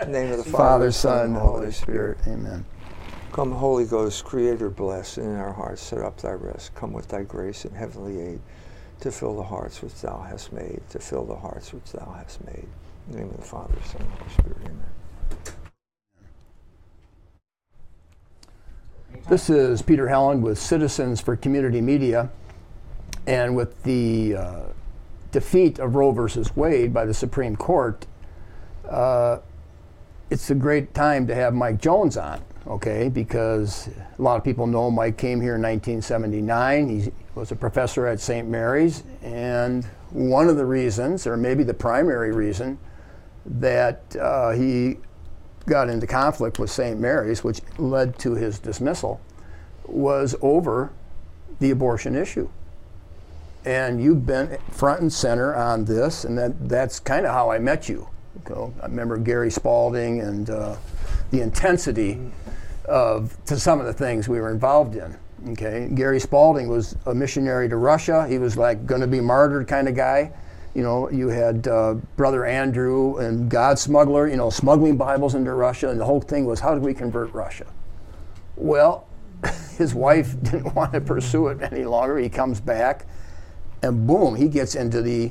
In the name of the Father, Father, Son, and Holy Spirit. Amen. Come, Holy Ghost, Creator, bless, and in our hearts set up thy rest. Come with thy grace and heavenly aid to fill the hearts which thou hast made, to fill the hearts which thou hast made. In the name of the Father, Son, and Holy Spirit. Amen. This is Peter Helland with Citizens for Community Media. And with the uh, defeat of Roe versus Wade by the Supreme Court, uh, it's a great time to have Mike Jones on, okay? Because a lot of people know Mike came here in 1979. He was a professor at St. Mary's. And one of the reasons, or maybe the primary reason, that uh, he got into conflict with St. Mary's, which led to his dismissal, was over the abortion issue. And you've been front and center on this, and that, that's kind of how I met you. Okay? I remember Gary Spalding and uh, the intensity of to some of the things we were involved in. Okay, Gary Spalding was a missionary to Russia. He was like going to be martyred kind of guy. You know, you had uh, Brother Andrew and God Smuggler, you know, smuggling Bibles into Russia, and the whole thing was how do we convert Russia? Well, his wife didn't want to pursue it any longer. He comes back, and boom, he gets into the,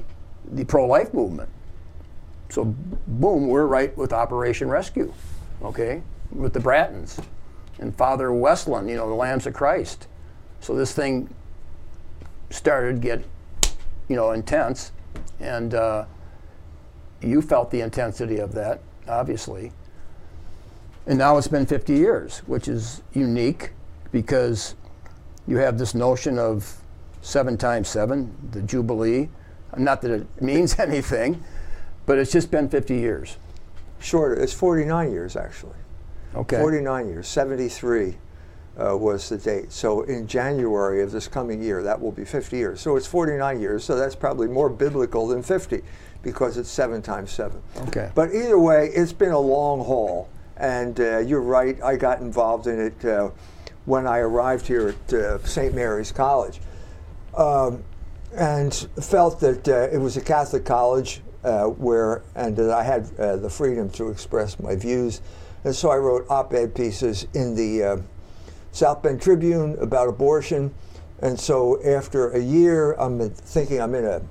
the pro life movement. So, boom, we're right with Operation Rescue, okay, with the Brattons and Father Weslin, you know, the Lambs of Christ. So this thing started get, you know, intense, and uh, you felt the intensity of that, obviously. And now it's been 50 years, which is unique because you have this notion of seven times seven, the Jubilee. Not that it means anything, but it's just been 50 years. Shorter, it's 49 years actually. Okay. 49 years, 73 uh, was the date. So in January of this coming year, that will be 50 years. So it's 49 years, so that's probably more biblical than 50 because it's seven times seven. Okay. But either way, it's been a long haul. And uh, you're right, I got involved in it uh, when I arrived here at uh, St. Mary's College. Um, and felt that uh, it was a Catholic college uh, where, and that I had the freedom to express my views. And so I wrote op ed pieces in the uh, South Bend Tribune about abortion. And so after a year, I'm thinking I'm in a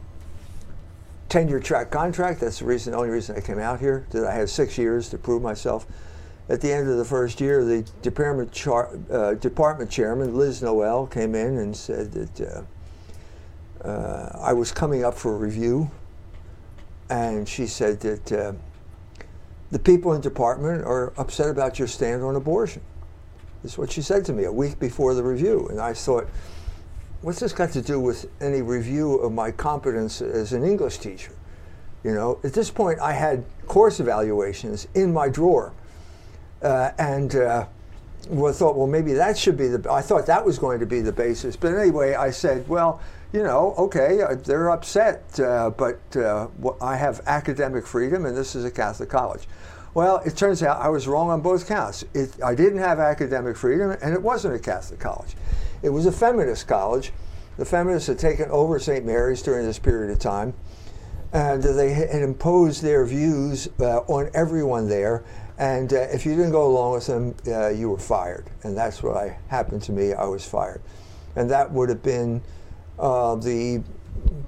tenure track contract. That's the reason, the only reason I came out here, that I had six years to prove myself. At the end of the first year, the department, char, uh, department chairman, Liz Noel, came in and said that uh, uh, I was coming up for review. And she said that uh, the people in the department are upset about your stand on abortion. Is what she said to me a week before the review. And I thought, what's this got to do with any review of my competence as an English teacher? You know, at this point, I had course evaluations in my drawer. Uh, and uh, well, thought, well, maybe that should be the, I thought that was going to be the basis. But anyway, I said, well, you know, okay, uh, they're upset, uh, but uh, I have academic freedom and this is a Catholic college. Well, it turns out I was wrong on both counts. It, I didn't have academic freedom and it wasn't a Catholic college. It was a feminist college. The feminists had taken over St. Mary's during this period of time and they had imposed their views uh, on everyone there. And uh, if you didn't go along with them, uh, you were fired. And that's what I, happened to me. I was fired. And that would have been uh, the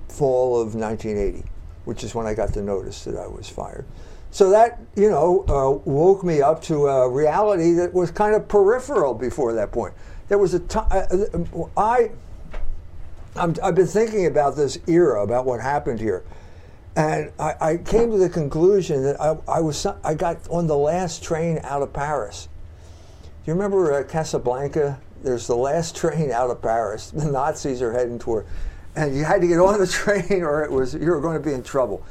fall of 1980, which is when I got the notice that I was fired. So that, you know, uh, woke me up to a reality that was kind of peripheral before that point. There was a time, uh, I, i have been thinking about this era, about what happened here. And I, I came to the conclusion that I, I, was, I got on the last train out of Paris. Do you remember uh, Casablanca? There's the last train out of Paris. The Nazis are heading toward, and you had to get on the train or it was you were going to be in trouble.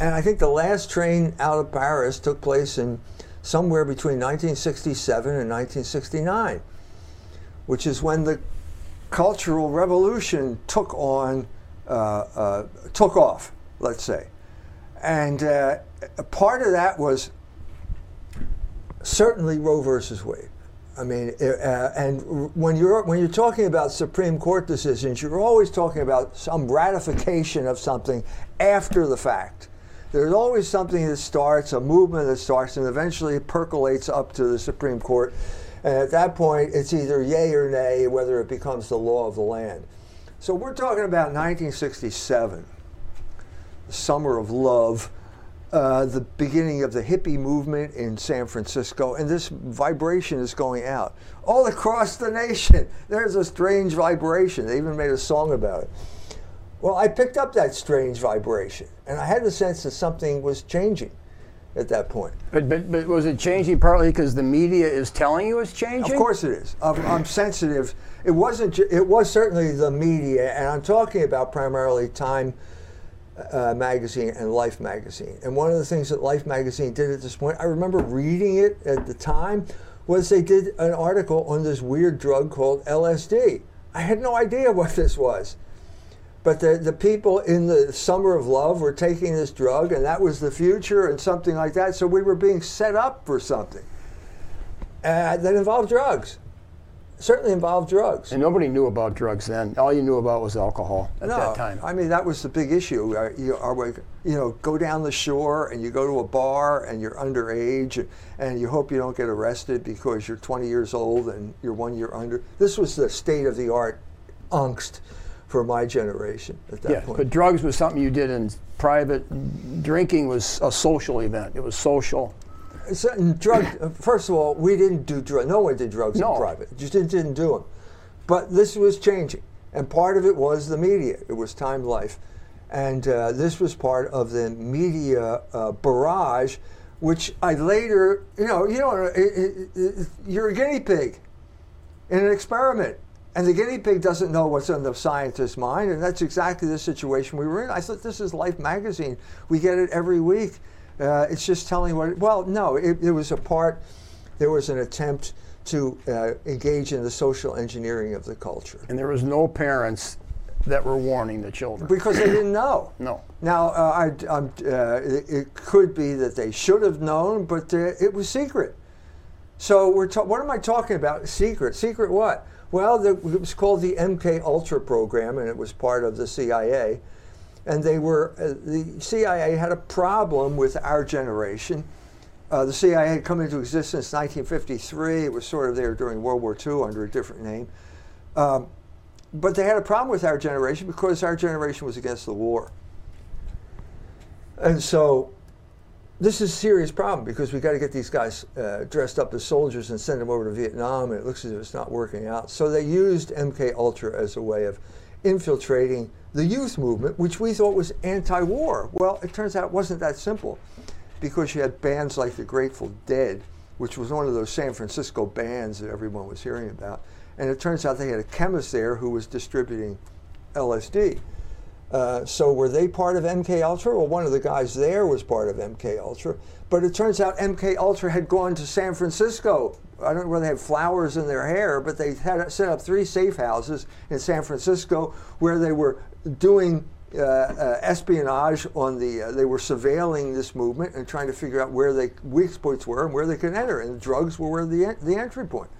And I think the last train out of Paris took place in somewhere between 1967 and 1969, which is when the Cultural Revolution took on uh, uh, took off, let's say, and uh, part of that was certainly Roe versus Wade. I mean, uh, and when you're when you're talking about Supreme Court decisions, you're always talking about some ratification of something after the fact. There's always something that starts, a movement that starts, and eventually percolates up to the Supreme Court. And at that point, it's either yay or nay whether it becomes the law of the land. So we're talking about 1967, the summer of love, uh, the beginning of the hippie movement in San Francisco, and this vibration is going out all across the nation. There's a strange vibration. They even made a song about it. Well, I picked up that strange vibration, and I had the sense that something was changing at that point. But, but, but was it changing partly because the media is telling you it's changing? Of course it is. I'm, I'm sensitive. It wasn't. It was certainly the media, and I'm talking about primarily Time uh, magazine and Life magazine. And one of the things that Life magazine did at this point, I remember reading it at the time, was they did an article on this weird drug called LSD. I had no idea what this was. But the, the people in the summer of love were taking this drug, and that was the future, and something like that. So we were being set up for something uh, that involved drugs certainly involved drugs. And nobody knew about drugs then. All you knew about was alcohol at no, that time. I mean, that was the big issue. Uh, you, are, you know, go down the shore and you go to a bar and you're underage and you hope you don't get arrested because you're 20 years old and you're one year under. This was the state of the art angst for my generation at that yeah, point. But drugs was something you did in private. Drinking was a social event. It was social drug. First of all, we didn't do drugs. No one did drugs no. in private. Just didn't, didn't do them. But this was changing, and part of it was the media. It was Time Life, and uh, this was part of the media uh, barrage, which I later, you know, you know, it, it, it, you're a guinea pig in an experiment. And the guinea pig doesn't know what's in the scientist's mind, and that's exactly the situation we were in. I thought this is Life magazine. We get it every week uh, it's just telling what. Well, no, it, it, was a part. There was an attempt to uh, engage in the social engineering of the culture. And there was no parents that were warning the children because they didn't know. No. Now, uh, I, uh, it, it, could be that they should have known, but uh, it was secret. So we're ta- what am I talking about? Secret. Secret what? Well, the, it was called the MK Ultra program, and it was part of the CIA and they were uh, the CIA had a problem with our generation. Uh, the CIA had come into existence in 1953. It was sort of there during World War II under a different name. Um, but they had a problem with our generation because our generation was against the war. And so this is a serious problem because we got to get these guys uh, dressed up as soldiers and send them over to Vietnam, and it looks as if it's not working out. So they used MK Ultra as a way of infiltrating the youth movement, which we thought was anti war. Well, it turns out it wasn't that simple because you had bands like the Grateful Dead, which was one of those San Francisco bands that everyone was hearing about. And it turns out they had a chemist there who was distributing LSD. Uh, so were they part of MK Ultra? Well, one of the guys there was part of MK Ultra, but it turns out MK Ultra had gone to San Francisco I don't know whether they had flowers in their hair, but they had set up three safe houses in San Francisco where they were doing uh, uh, espionage on the. Uh, they were surveilling this movement and trying to figure out where they weak points were and where they could enter. And drugs were where the the entry point.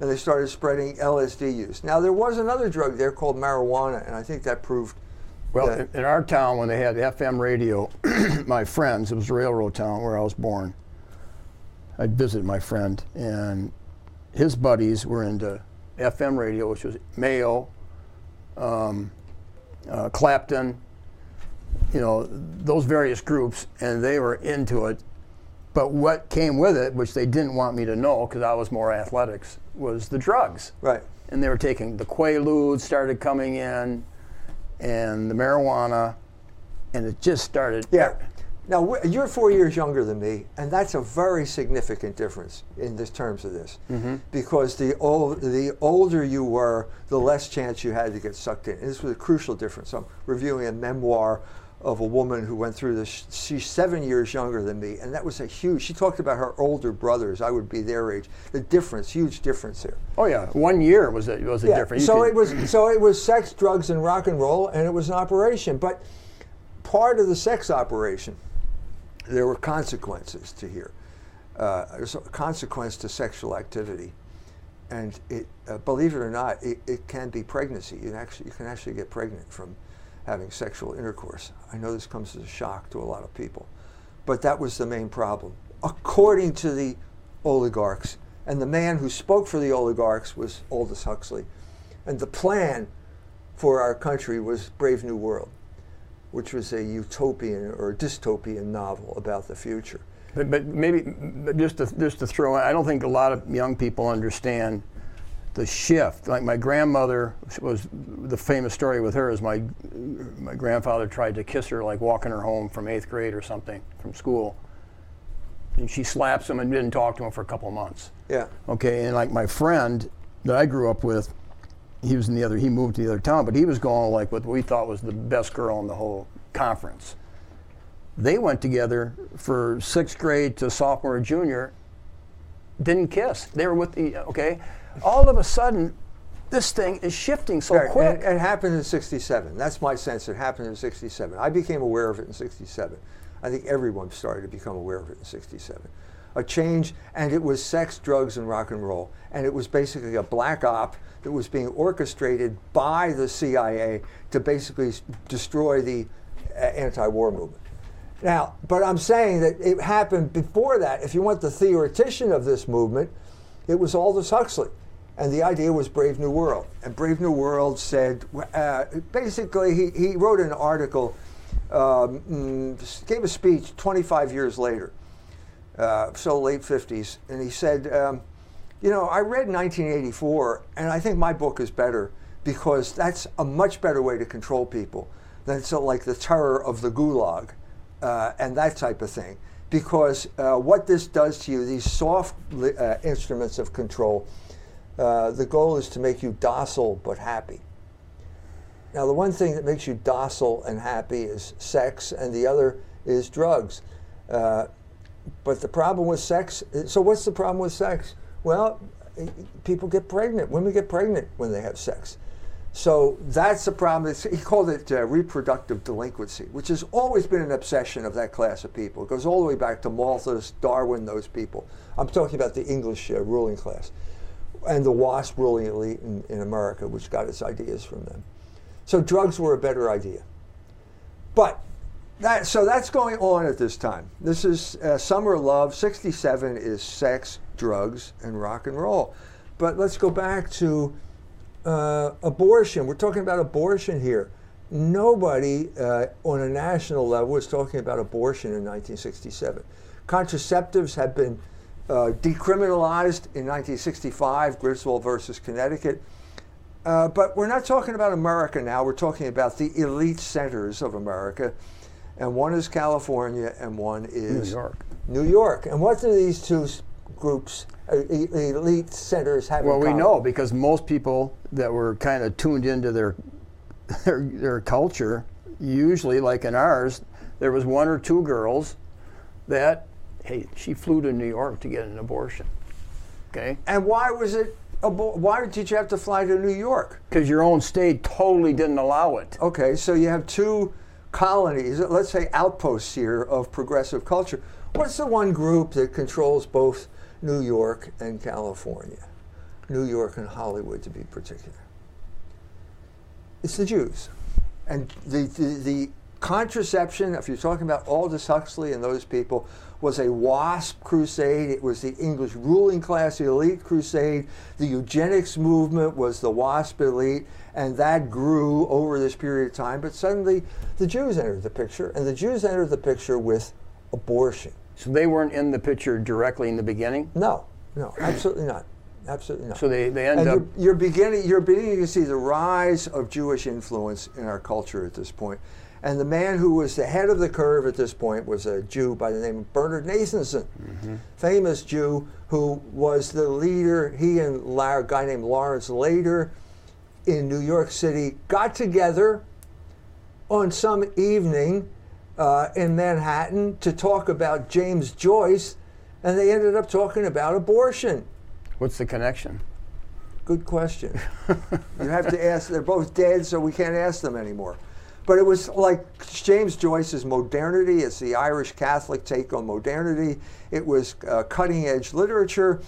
And they started spreading LSD use. Now there was another drug there called marijuana, and I think that proved. Well, in, in our town, when they had FM radio, my friends, it was a railroad town where I was born I'd visit my friend, and his buddies were into FM radio, which was Mayo, um, uh, Clapton, you know, those various groups, and they were into it. But what came with it, which they didn't want me to know because I was more athletics, was the drugs. Right. And they were taking the Quaaludes started coming in, and the marijuana, and it just started. Yeah. Now you're four years younger than me, and that's a very significant difference in this terms of this, mm-hmm. because the old, the older you were, the less chance you had to get sucked in. And this was a crucial difference. I'm reviewing a memoir of a woman who went through this. She's seven years younger than me, and that was a huge. She talked about her older brothers. I would be their age. The difference, huge difference here. Oh yeah, one year was a was a yeah. difference. so it was so it was sex, drugs, and rock and roll, and it was an operation. But part of the sex operation there were consequences to here. Uh, there's a consequence to sexual activity, and it, uh, believe it or not, it, it, can be pregnancy. You actually you can actually get pregnant from having sexual intercourse. I know this comes as a shock to a lot of people, but that was the main problem. According to the oligarchs, and the man who spoke for the oligarchs was Aldous Huxley, and the plan for our country was Brave New World, which was a utopian or dystopian novel about the future. But, but maybe but just to, just to throw in, I don't think a lot of young people understand the shift. Like my grandmother was the famous story with her is my my grandfather tried to kiss her like walking her home from eighth grade or something from school, and she slaps him and didn't talk to him for a couple of months. Yeah. Okay, and like my friend that I grew up with, he was in the other. He moved to the other town, but he was going like what we thought was the best girl in the whole conference. They went together for sixth grade to sophomore or junior. Didn't kiss. They were with the okay. All of a sudden, this thing is shifting so Right, quick. And it happened in 67. That's my sense. It happened in 67. I became aware of it in 67. I think everyone started to become aware of it in 67. A change, and it was sex, drugs, and rock and roll. And it was basically a black op that was being orchestrated by the CIA to basically destroy the uh, anti war movement. Now, but I'm saying that it happened before that. If you want the theoretician of this movement, it was Aldous Huxley. And the idea was Brave New World. And Brave New World said, uh, basically, he, he wrote an article, um, mm, gave a speech 25 years later, uh, so late 50s, and he said, um, you know, I read 1984, and I think my book is better because that's a much better way to control people than so like the terror of the gulag uh, and that type of thing. Because uh, what this does to you, these soft uh, instruments of control, uh, the goal is to make you docile but happy. Now, the one thing that makes you docile and happy is sex, and the other is drugs. Uh, but the problem with sex, so what's the problem with sex? Well, people get pregnant. Women get pregnant when they have sex. So that's the problem. It's, he called it uh, reproductive delinquency, which has always been an obsession of that class of people. It goes all the way back to Malthus, Darwin, those people. I'm talking about the English uh, ruling class and the WASP ruling elite in, in America, which got its ideas from them. So drugs were a better idea. But that, so that's going on at this time. This is uh, Summer Love. 67 is sex, drugs, and rock and roll. But let's go back to uh, abortion. We're talking about abortion here. Nobody uh, on a national level was talking about abortion in 1967. Contraceptives had been uh, decriminalized in 1965, Griswold versus Connecticut. Uh, but we're not talking about America now. We're talking about the elite centers of America. And one is California and one is New York. New York. And what do these two groups, uh, elite centers, have Well, we know because most people that were kind of tuned into their, their their culture, usually like in ours, there was one or two girls that, hey, she flew to New York to get an abortion. Okay, And why was it? abo- Why did you have to fly to New York? because your own state totally didn't allow it. Okay, so you have two colonies, let's say outposts here of progressive culture. What's the one group that controls both New York and California? New York and Hollywood, to be particular. It's the Jews. And the, the, the contraception, if you're talking about Aldous Huxley and those people, was a WASP crusade. It was the English ruling class elite crusade. The eugenics movement was the WASP elite, and that grew over this period of time. But suddenly, the Jews entered the picture, and the Jews entered the picture with abortion. So they weren't in the picture directly in the beginning. No, no, absolutely not. Absolutely not. So they, they end and up. you're, you're beginning you're beginning to see the rise of Jewish influence in our culture at this point. And the man who was the head of the curve at this point was a Jew by the name of Bernard Nathanson, mm-hmm. famous Jew who was the leader. He and a guy named Lawrence Lader in New York City got together on some evening uh, in Manhattan to talk about James Joyce, and they ended up talking about abortion. What's the connection? Good question. you have to ask. They're both dead, so we can't ask them anymore. But it was like James Joyce's modernity. It's the Irish Catholic take on modernity. It was uh, cutting edge literature.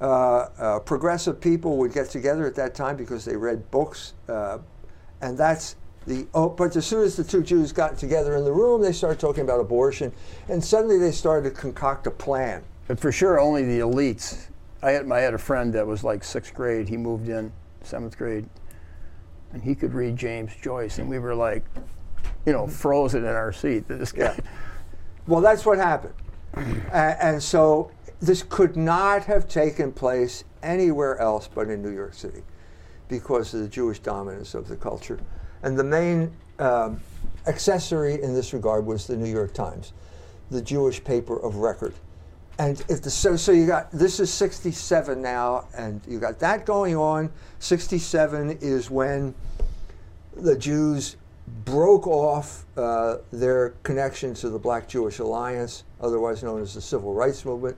Uh, uh, progressive people would get together at that time because they read books, uh, and that's The, oh, but as soon as the two Jews got together in the room, they started talking about abortion, and suddenly they started to concoct a plan. But for sure, only the elites. I had, I had a friend that was like sixth grade. He moved in seventh grade, and he could read James Joyce, and we were like, you know, frozen in our seat. This guy. Yeah. Well, that's what happened. and, and so this could not have taken place anywhere else but in New York City because of the Jewish dominance of the culture. And the main um, accessory in this regard was the New York Times, the Jewish paper of record. And if the, so, so you got this is 67 now, and you got that going on. 67 is when the Jews broke off uh, their connection to the Black Jewish Alliance, otherwise known as the Civil Rights Movement,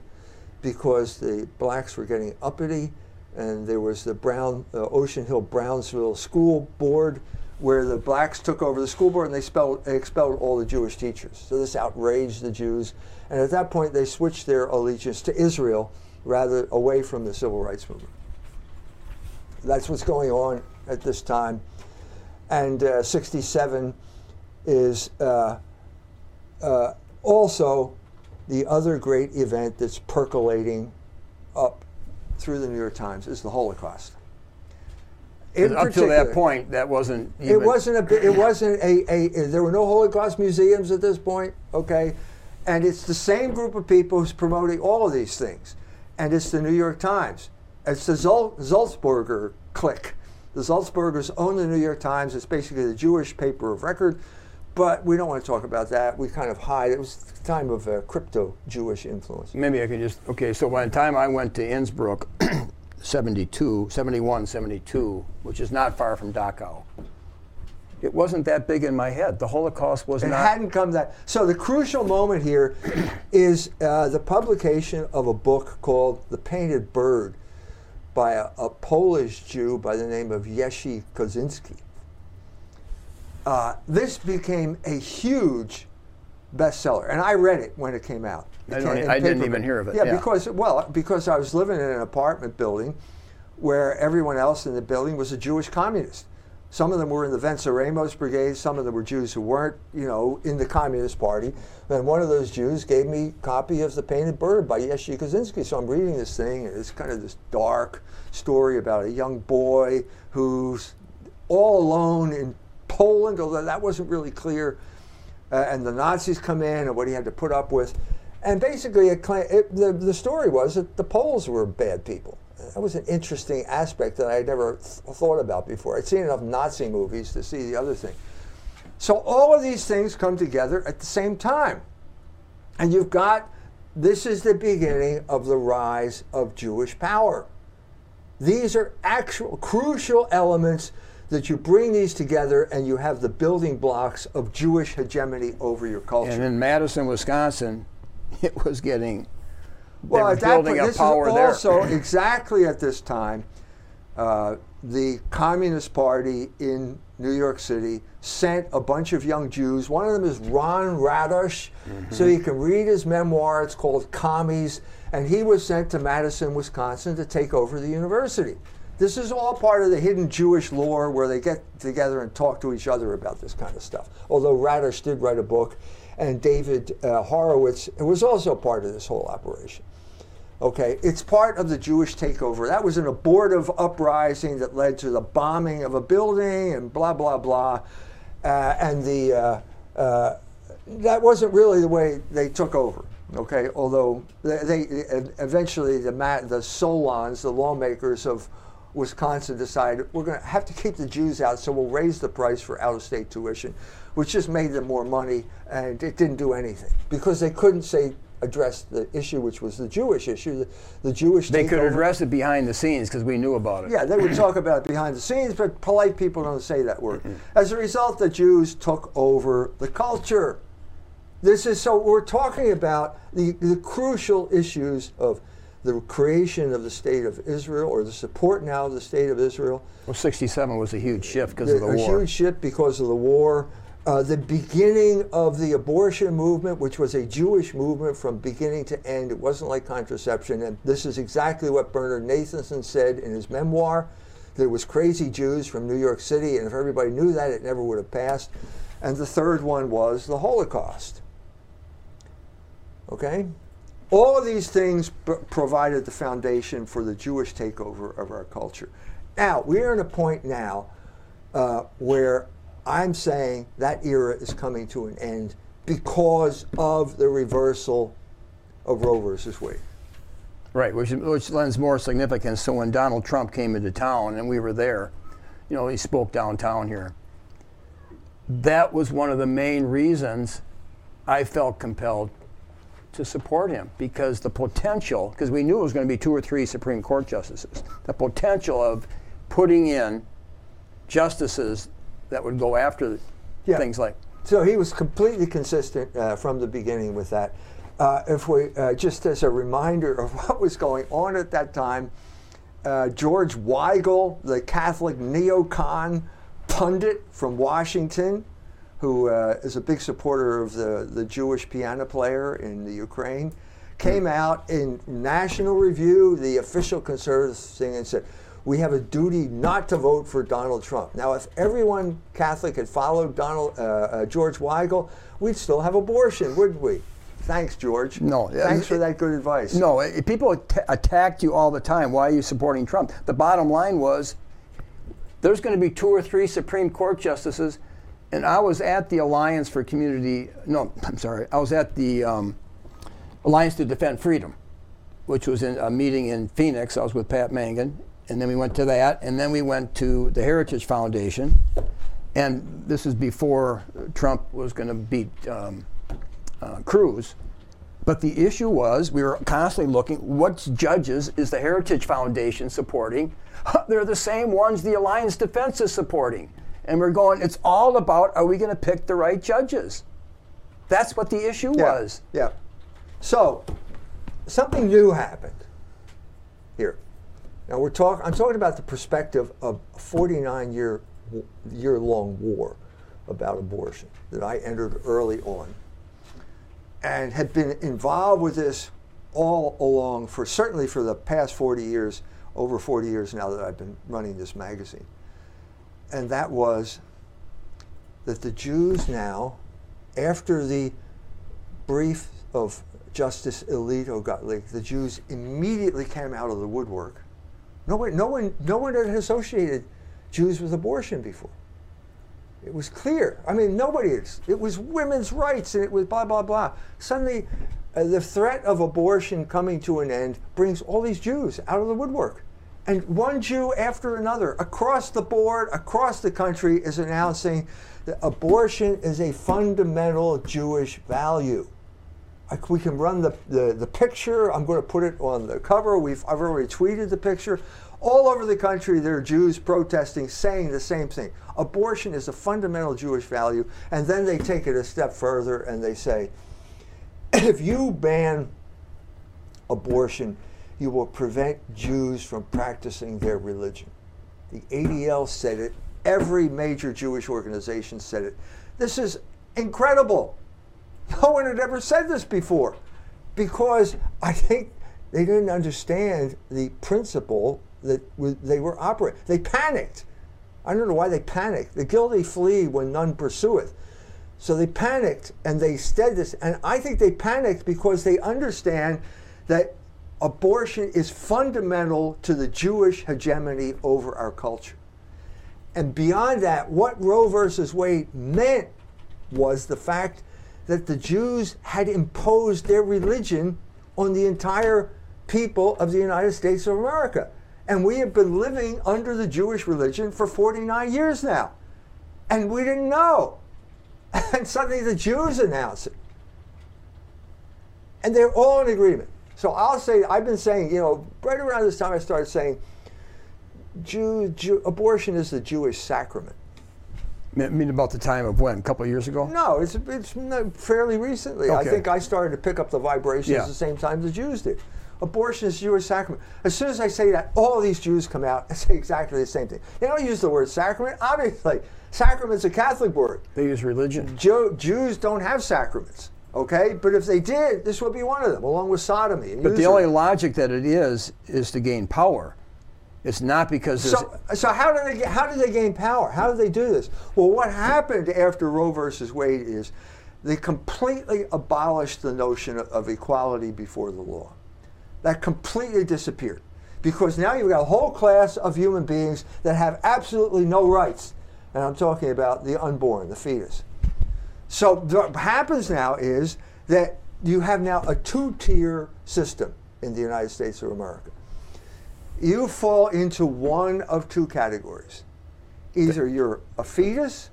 because the blacks were getting uppity, and there was the Brown uh, Ocean Hill Brownsville School Board, where the blacks took over the school board and they, spelled, expelled all the Jewish teachers. So this outraged the Jews, and at that point they switched their allegiance to Israel rather away from the Civil Rights Movement. That's what's going on at this time and uh, 67 is uh, uh, also the other great event that's percolating up through the New York Times is the Holocaust. Up to that point, that wasn't. Even it wasn't a. It wasn't a, a. There were no Holocaust museums at this point. Okay, and it's the same group of people who's promoting all of these things, and it's the New York Times. It's the Sulzberger clique the Sulzbergers own the New York Times. It's basically the Jewish paper of record, but we don't want to talk about that. We kind of hide. It was the time of uh, crypto Jewish influence. Maybe I can just, okay, so by the time I went to Innsbruck, 72, 71, 72, which is not far from Dachau, it wasn't that big in my head. The Holocaust was it not. It hadn't come that. So the crucial moment here is uh, the publication of a book called The Painted Bird by a, a, Polish Jew by the name of Jerzy Kosinski. Uh, this became a huge bestseller, and I read it when it came out. It I, came, I didn't even hear of it. Yeah, yeah, because well, because I was living in an apartment building where everyone else in the building was a Jewish communist. Some of them were in the Venceremos Brigade. Some of them were Jews who weren't, you know, in the Communist Party. Then one of those Jews gave me a copy of The Painted Bird by Jerzy Kosinski. So I'm reading this thing, and it's kind of this dark story about a young boy who's all alone in Poland, although that wasn't really clear. Uh, and the Nazis come in and what he had to put up with. And basically, it, it, the, the story was that the Poles were bad people that was an interesting aspect that I had never th- thought about before. I'd seen enough Nazi movies to see the other thing. So all of these things come together at the same time. And you've got this is the beginning of the rise of Jewish power. These are actual crucial elements that you bring these together and you have the building blocks of Jewish hegemony over your culture. And in Madison, Wisconsin, it was getting well, at that point, this is also exactly at this time, uh, the Communist Party in New York City sent a bunch of young Jews. One of them is Ron Radosh, mm-hmm. so you can read his memoir. It's called Commies, and he was sent to Madison, Wisconsin, to take over the university. This is all part of the hidden Jewish lore where they get together and talk to each other about this kind of stuff. Although Radosh did write a book, and David uh, Horowitz was also part of this whole operation. Okay, it's part of the Jewish takeover. That was an abortive uprising that led to the bombing of a building and blah, blah, blah. Uh, and the, uh, uh, that wasn't really the way they took over. Okay, although they, they eventually the, the Solons, the lawmakers of Wisconsin, decided we're going to have to keep the Jews out, so we'll raise the price for out-of-state tuition, which just made them more money, and it didn't do anything because they couldn't say address the issue, which was the Jewish issue, the, the Jewish. They could address it behind the scenes because we knew about it. Yeah, they would talk about it behind the scenes, but polite people don't say that word. As a result, the Jews took over the culture. This is so we're talking about the, the crucial issues of the creation of the state of Israel or the support now of the state of Israel. Well, 67 was a huge shift because of the war. A huge shift because of the war uh, the beginning of the abortion movement, which was a Jewish movement from beginning to end. It wasn't like contraception. And this is exactly what Bernard Nathanson said in his memoir. There was crazy Jews from New York City, and if everybody knew that, it never would have passed. And the third one was the Holocaust. Okay? All of these things provided the foundation for the Jewish takeover of our culture. Now, we're at a point now uh, where I'm saying that era is coming to an end because of the reversal of Roe versus Wade. Right, which, which lends more significance So when Donald Trump came into town and we were there. You know, he spoke downtown here. That was one of the main reasons I felt compelled to support him because the potential, because we knew it was going to be two or three Supreme Court justices, the potential of putting in justices that would go after Yeah. things like. So he was completely consistent uh, from the beginning with that. Uh, if we uh, just as a reminder of what was going on at that time, uh, George Weigel, the Catholic neocon pundit from Washington, who uh, is a big supporter of the, the Jewish piano player in the Ukraine, came out in National Review, the official conservative thing, and said, we have a duty not to vote for Donald Trump. Now, if everyone Catholic had followed Donald uh, uh, George Weigel, we'd still have abortion, wouldn't we? Thanks, George. No, Thanks for that good advice. No, eh, people at- attacked you all the time. Why are you supporting Trump? The bottom line was there's going to be two or three Supreme Court justices, and I was at the Alliance for Community. No, I'm sorry. I was at the um, Alliance to Defend Freedom, which was in a meeting in Phoenix. I was with Pat Mangan, and then we went to that, and then we went to the Heritage Foundation, and this is before Trump was going to beat um, uh, Cruz. But the issue was we were constantly looking what judges is the Heritage Foundation supporting? They're the same ones the Alliance Defense is supporting. And we're going, it's all about are we going to pick the right judges? That's what the issue Yeah, was. Yeah. So, something new happened here. Now we're talking. I'm talking about the perspective of a 49 year year long war about abortion that I entered early on, and had been involved with this all along for certainly for the past 40 years, over 40 years now that I've been running this magazine, and that was that the Jews now, after the brief of Justice Alito got leaked, the Jews immediately came out of the woodwork. No one, no one, no one had associated Jews with abortion before. It was clear. I mean, nobody. It was women's rights, and it was blah blah blah. Suddenly, uh, the threat of abortion coming to an end brings all these Jews out of the woodwork, and one Jew after another across the board, across the country, is announcing that abortion is a fundamental Jewish value. We can run the, the, the picture. I'm going to put it on the cover. We've, I've already tweeted the picture. All over the country, there are Jews protesting, saying the same thing. Abortion is a fundamental Jewish value. And then they take it a step further and they say, if you ban abortion, you will prevent Jews from practicing their religion. The ADL said it. Every major Jewish organization said it. This is incredible. No one had ever said this before because I think they didn't understand the principle that they were operating. They panicked. I don't know why they panicked. The guilty flee when none pursueth. So they panicked and they said this. And I think they panicked because they understand that abortion is fundamental to the Jewish hegemony over our culture. And beyond that, what Roe versus Wade meant was the fact that the Jews had imposed their religion on the entire people of the United States of America. And we have been living under the Jewish religion for 49 years now. And we didn't know. And suddenly the Jews announce it. And they're all in agreement. So I'll say, I've been saying, you know, right around this time I started saying, Jew, Jew, abortion is the Jewish sacrament. I mean, about the time of when? A couple of years ago? No, it's it's fairly recently. I think I started to pick up the vibrations Yeah. the same time the Jews did. Abortion is Jewish sacrament. As soon as I say that, all these Jews come out and say exactly the same thing. They don't use the word sacrament. Obviously, sacrament's a Catholic word. They use religion. Jew, Jews don't have sacraments. Okay, but if they did, this would be one of them, along with sodomy. And But the only logic that it is is to gain power. It's not because So, so how do they how do they gain power? How do they do this? Well, what happened after Roe versus Wade is they completely abolished the notion of, of equality before the law. That completely disappeared because now you've got a whole class of human beings that have absolutely no rights, and I'm talking about the unborn, the fetus. So what happens now is that you have now a two-tier system in the United States of America you fall into one of two categories. Either you're a fetus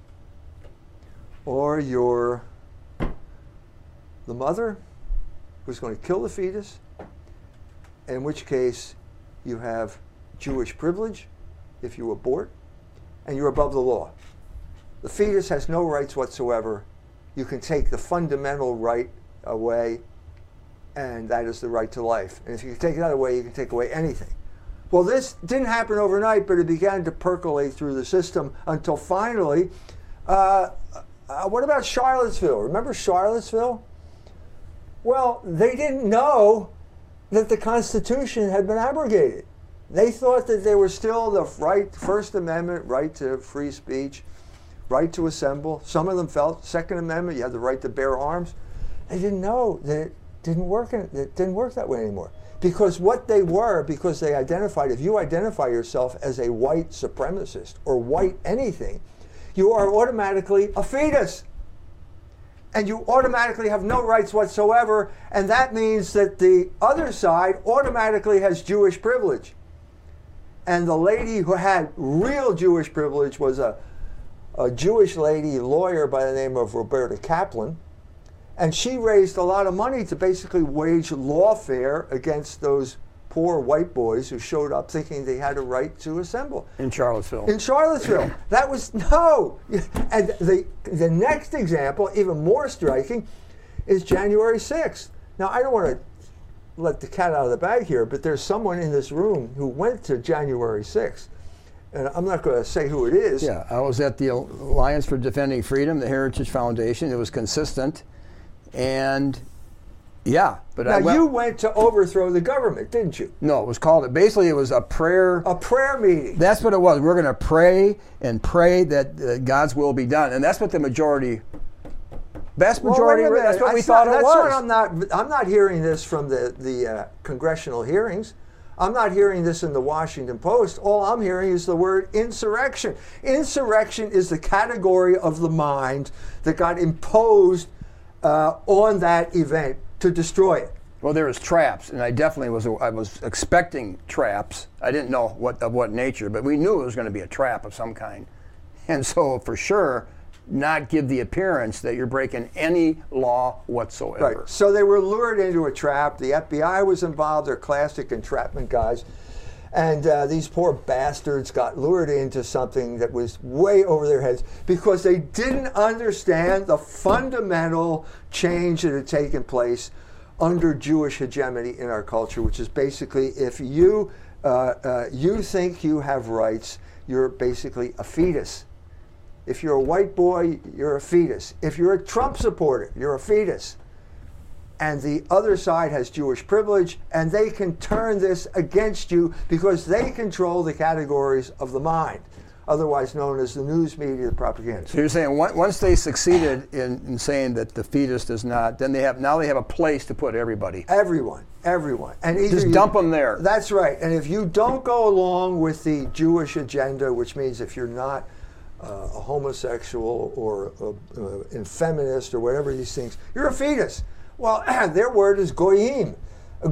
or you're the mother who's going to kill the fetus, in which case you have Jewish privilege if you abort, and you're above the law. The fetus has no rights whatsoever. You can take the fundamental right away, and that is the right to life. And if you take that away, you can take away anything. Well, this didn't happen overnight, but it began to percolate through the system until finally, uh, uh, what about Charlottesville? Remember Charlottesville? Well, they didn't know that the Constitution had been abrogated. They thought that there was still the right, First Amendment, right to free speech, right to assemble. Some of them felt Second Amendment, you had the right to bear arms. They didn't know that it didn't work. It didn't work that way anymore because what they were, because they identified, if you identify yourself as a white supremacist or white anything, you are automatically a fetus. And you automatically have no rights whatsoever, and that means that the other side automatically has Jewish privilege. And the lady who had real Jewish privilege was a, a Jewish lady lawyer by the name of Roberta Kaplan and she raised a lot of money to basically wage lawfare against those poor white boys who showed up thinking they had a right to assemble. In Charlottesville. In Charlottesville. that was no. And the, the next example, even more striking, is January 6th. Now, I don't want to let the cat out of the bag here, but there's someone in this room who went to January 6th. And I'm not going to say who it is. Yeah, I was at the Alliance for Defending Freedom, the Heritage Foundation. It was consistent. And yeah, but now I went, you went to overthrow the government, didn't you? No, it was called. Basically, it was a prayer. A prayer meeting. That's what it was. We're going to pray and pray that uh, God's will be done, and that's what the majority, vast majority, well, that's what we that's thought it that's was. What I'm not. I'm not hearing this from the the uh, congressional hearings. I'm not hearing this in the Washington Post. All I'm hearing is the word insurrection. Insurrection is the category of the mind that got imposed uh, on that event to destroy it. Well, there was traps, and I definitely was. I was expecting traps. I didn't know what of what nature, but we knew it was going to be a trap of some kind, and so for sure, not give the appearance that you're breaking any law whatsoever. Right. So they were lured into a trap. The FBI was involved. They're classic entrapment guys. And uh, these poor bastards got lured into something that was way over their heads because they didn't understand the fundamental change that had taken place under Jewish hegemony in our culture, which is basically if you uh, uh, you think you have rights, you're basically a fetus. If you're a white boy, you're a fetus. If you're a Trump supporter, you're a fetus and the other side has Jewish privilege, and they can turn this against you because they control the categories of the mind, otherwise known as the news media, the propaganda. So you're saying once they succeeded in, in saying that the fetus does not, then they have now they have a place to put everybody. Everyone, everyone, and just you, dump them there. That's right. And if you don't go along with the Jewish agenda, which means if you're not uh, a homosexual or a, uh, feminist or whatever these things, you're a fetus. Well, their word is goyim.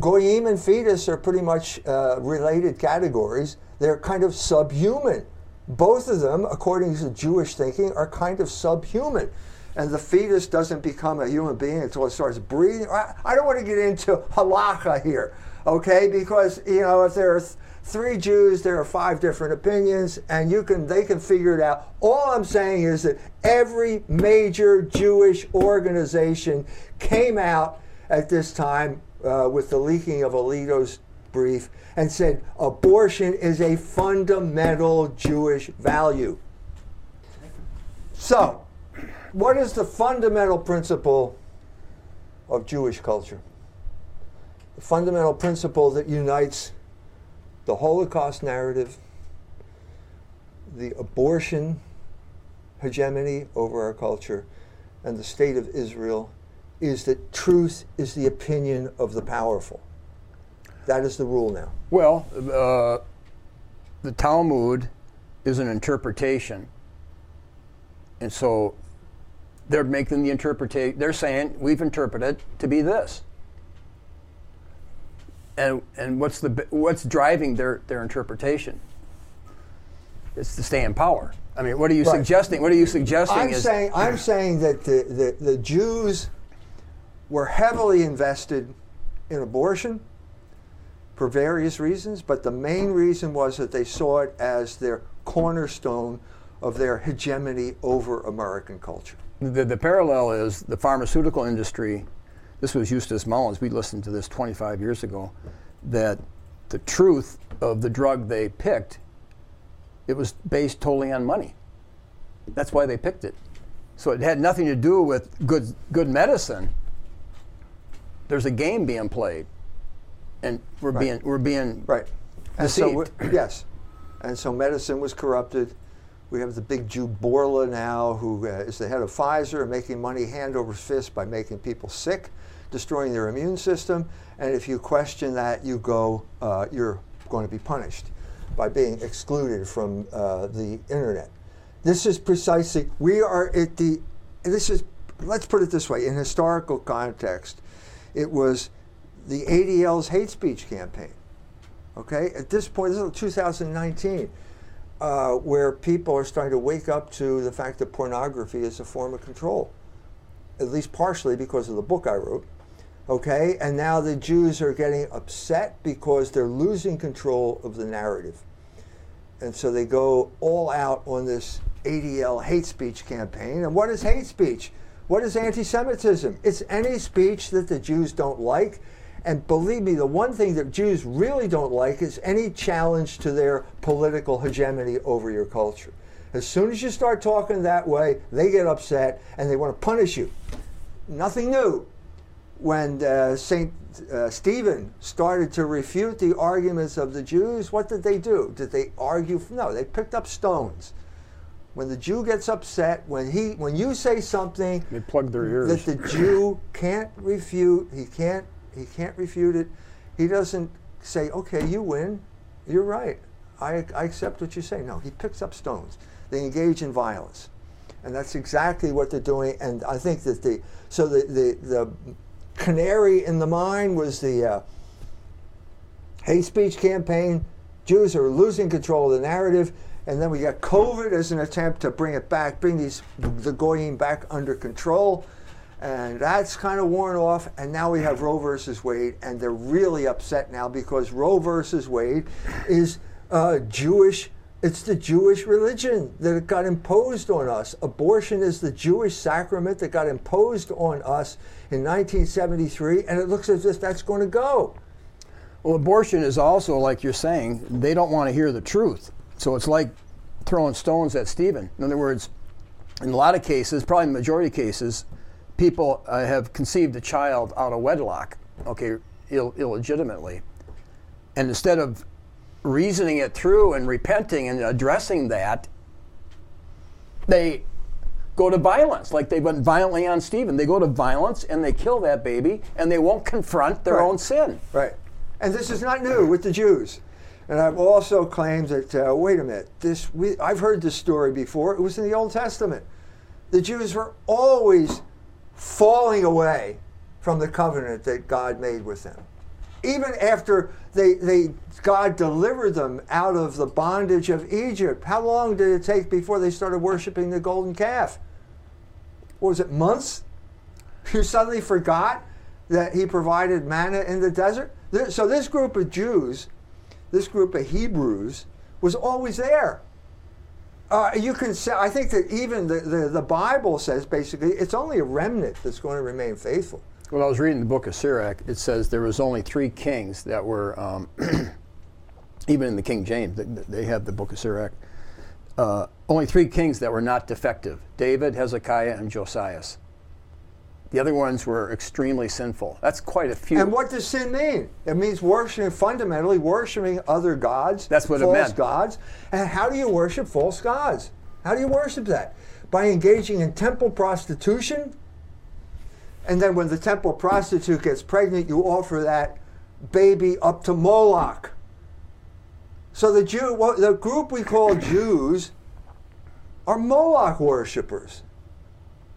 Goyim and fetus are pretty much uh, related categories. They're kind of subhuman. Both of them, according to Jewish thinking, are kind of subhuman. And the fetus doesn't become a human being until it starts breathing. I don't want to get into halacha here, okay? Because, you know, if there are three Jews, there are five different opinions, and you can they can figure it out. All I'm saying is that every major Jewish organization came out at this time uh, with the leaking of Alito's brief and said abortion is a fundamental Jewish value. So, what is the fundamental principle of Jewish culture? The fundamental principle that unites the Holocaust narrative, the abortion hegemony over our culture, and the state of Israel is that truth is the opinion of the powerful. That is the rule now. Well, uh, the Talmud is an interpretation. And so they're making the interpretation, they're saying, we've interpreted to be this. And, and what's, the, what's driving their, their interpretation? It's to stay in power. I mean, what are you Right. suggesting? What are you suggesting? I'm is, saying I'm saying that the, the, the Jews were heavily invested in abortion for various reasons, but the main reason was that they saw it as their cornerstone of their hegemony over American culture. The, the parallel is the pharmaceutical industry. This was Eustace Mullins. We listened to this 25 years ago. That the truth of the drug they picked, it was based totally on money. That's why they picked it. So it had nothing to do with good good medicine. There's a game being played, and we're Right. being we're being Right. And so, Deceived. we- yes. And so medicine was corrupted. We have the big Jew Bourla now, who uh, is the head of Pfizer, making money hand over fist by making people sick, destroying their immune system. And if you question that, you go, uh, you're going to be punished by being excluded from uh, the internet. This is precisely, we are at the, this is, let's put it this way, in historical context, it was the ADL's hate speech campaign. Okay, at this point, this is 2019, uh, where people are starting to wake up to the fact that pornography is a form of control, at least partially because of the book I wrote. Okay, and now the Jews are getting upset because they're losing control of the narrative. And so they go all out on this ADL hate speech campaign. And what is hate speech? What is anti Semitism? It's any speech that the Jews don't like. And believe me, the one thing that Jews really don't like is any challenge to their political hegemony over your culture. As soon as you start talking that way, they get upset and they want to punish you. Nothing new when uh, St. Uh, Stephen started to refute the arguments of the Jews, what did they do? Did they argue? No, they picked up stones. When the Jew gets upset, when he, when you say something they plug their ears. that the Jew can't refute, he can't, he can't refute it. He doesn't say, "Okay, you win. You're right. I, I accept what you say." No, he picks up stones. They engage in violence, and that's exactly what they're doing. And I think that the so the the, the canary in the mine was the uh, hate speech campaign. Jews are losing control of the narrative, and then we got COVID as an attempt to bring it back, bring these the goyim back under control, and that's kind of worn off. And now we have Roe versus Wade, and they're really upset now because Roe versus Wade is Jewish. It's the Jewish religion that got imposed on us. Abortion is the Jewish sacrament that got imposed on us in 1973, and it looks as if that's going to go. Well, abortion is also, like you're saying, they don't want to hear the truth. So it's like throwing stones at Stephen. In other words, in a lot of cases, probably the majority of cases, people uh, have conceived a child out of wedlock, okay, Ill- illegitimately. And instead of reasoning it through and repenting and addressing that, they go to violence, like they went violently on Stephen. They go to violence and they kill that baby and they won't confront their Right. own sin. Right. And this is not new with the Jews. And I've also claimed that, uh, wait a minute, this, we, I've heard this story before. It was in the Old Testament. The Jews were always falling away from the covenant that God made with them. Even after they, they, God delivered them out of the bondage of Egypt, how long did it take before they started worshiping the golden calf? What was it, months? You suddenly forgot that he provided manna in the desert? So this group of Jews, this group of Hebrews, was always there. Uh, you can say, I think that even the, the, the Bible says basically it's only a remnant that's going to remain faithful. When I was reading the book of Sirach, it says there was only three kings that were, um, even in the King James, th- th- they have the book of Sirach. Uh, only three kings that were not defective: David, Hezekiah, and Josias. The other ones were extremely sinful. That's quite a few. And what does sin mean? It means worshiping, fundamentally worshiping other gods. That's what it false meant. gods. And how do you worship false gods? How do you worship that? By engaging in temple prostitution. And then when the temple prostitute gets pregnant, you offer that baby up to Moloch. So the Jew, well, the group we call Jews, are Moloch worshippers.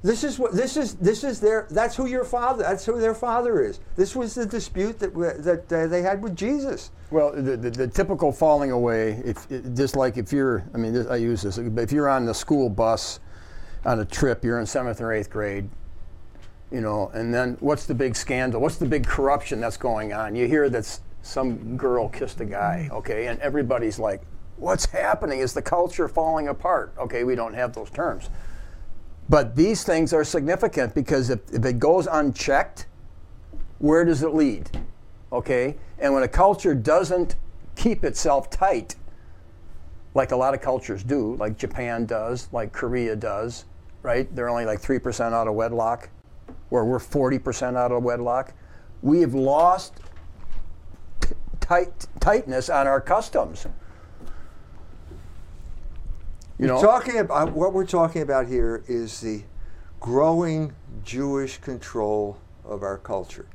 This is what this is. This is their. That's who your father. That's who their father is. This was the dispute that that uh, they had with Jesus. Well, the, the, the typical falling away, if just like if you're, I mean, this, I use this. But if you're on the school bus, on a trip, you're in seventh or eighth grade, you know, and then what's the big scandal? What's the big corruption that's going on? You hear that some girl kissed a guy, mm. okay, and everybody's like, "What's happening? Is the culture falling apart?" Okay, we don't have those terms. But these things are significant because if, if it goes unchecked, where does it lead? Okay? And when a culture doesn't keep itself tight, like a lot of cultures do, like Japan does, like Korea does, right? They're only like 3% out of wedlock, where we're 40% out of wedlock. We have lost t- tight, tightness on our customs. You know, Talking about uh, what we're talking about here is the growing Jewish control of our culture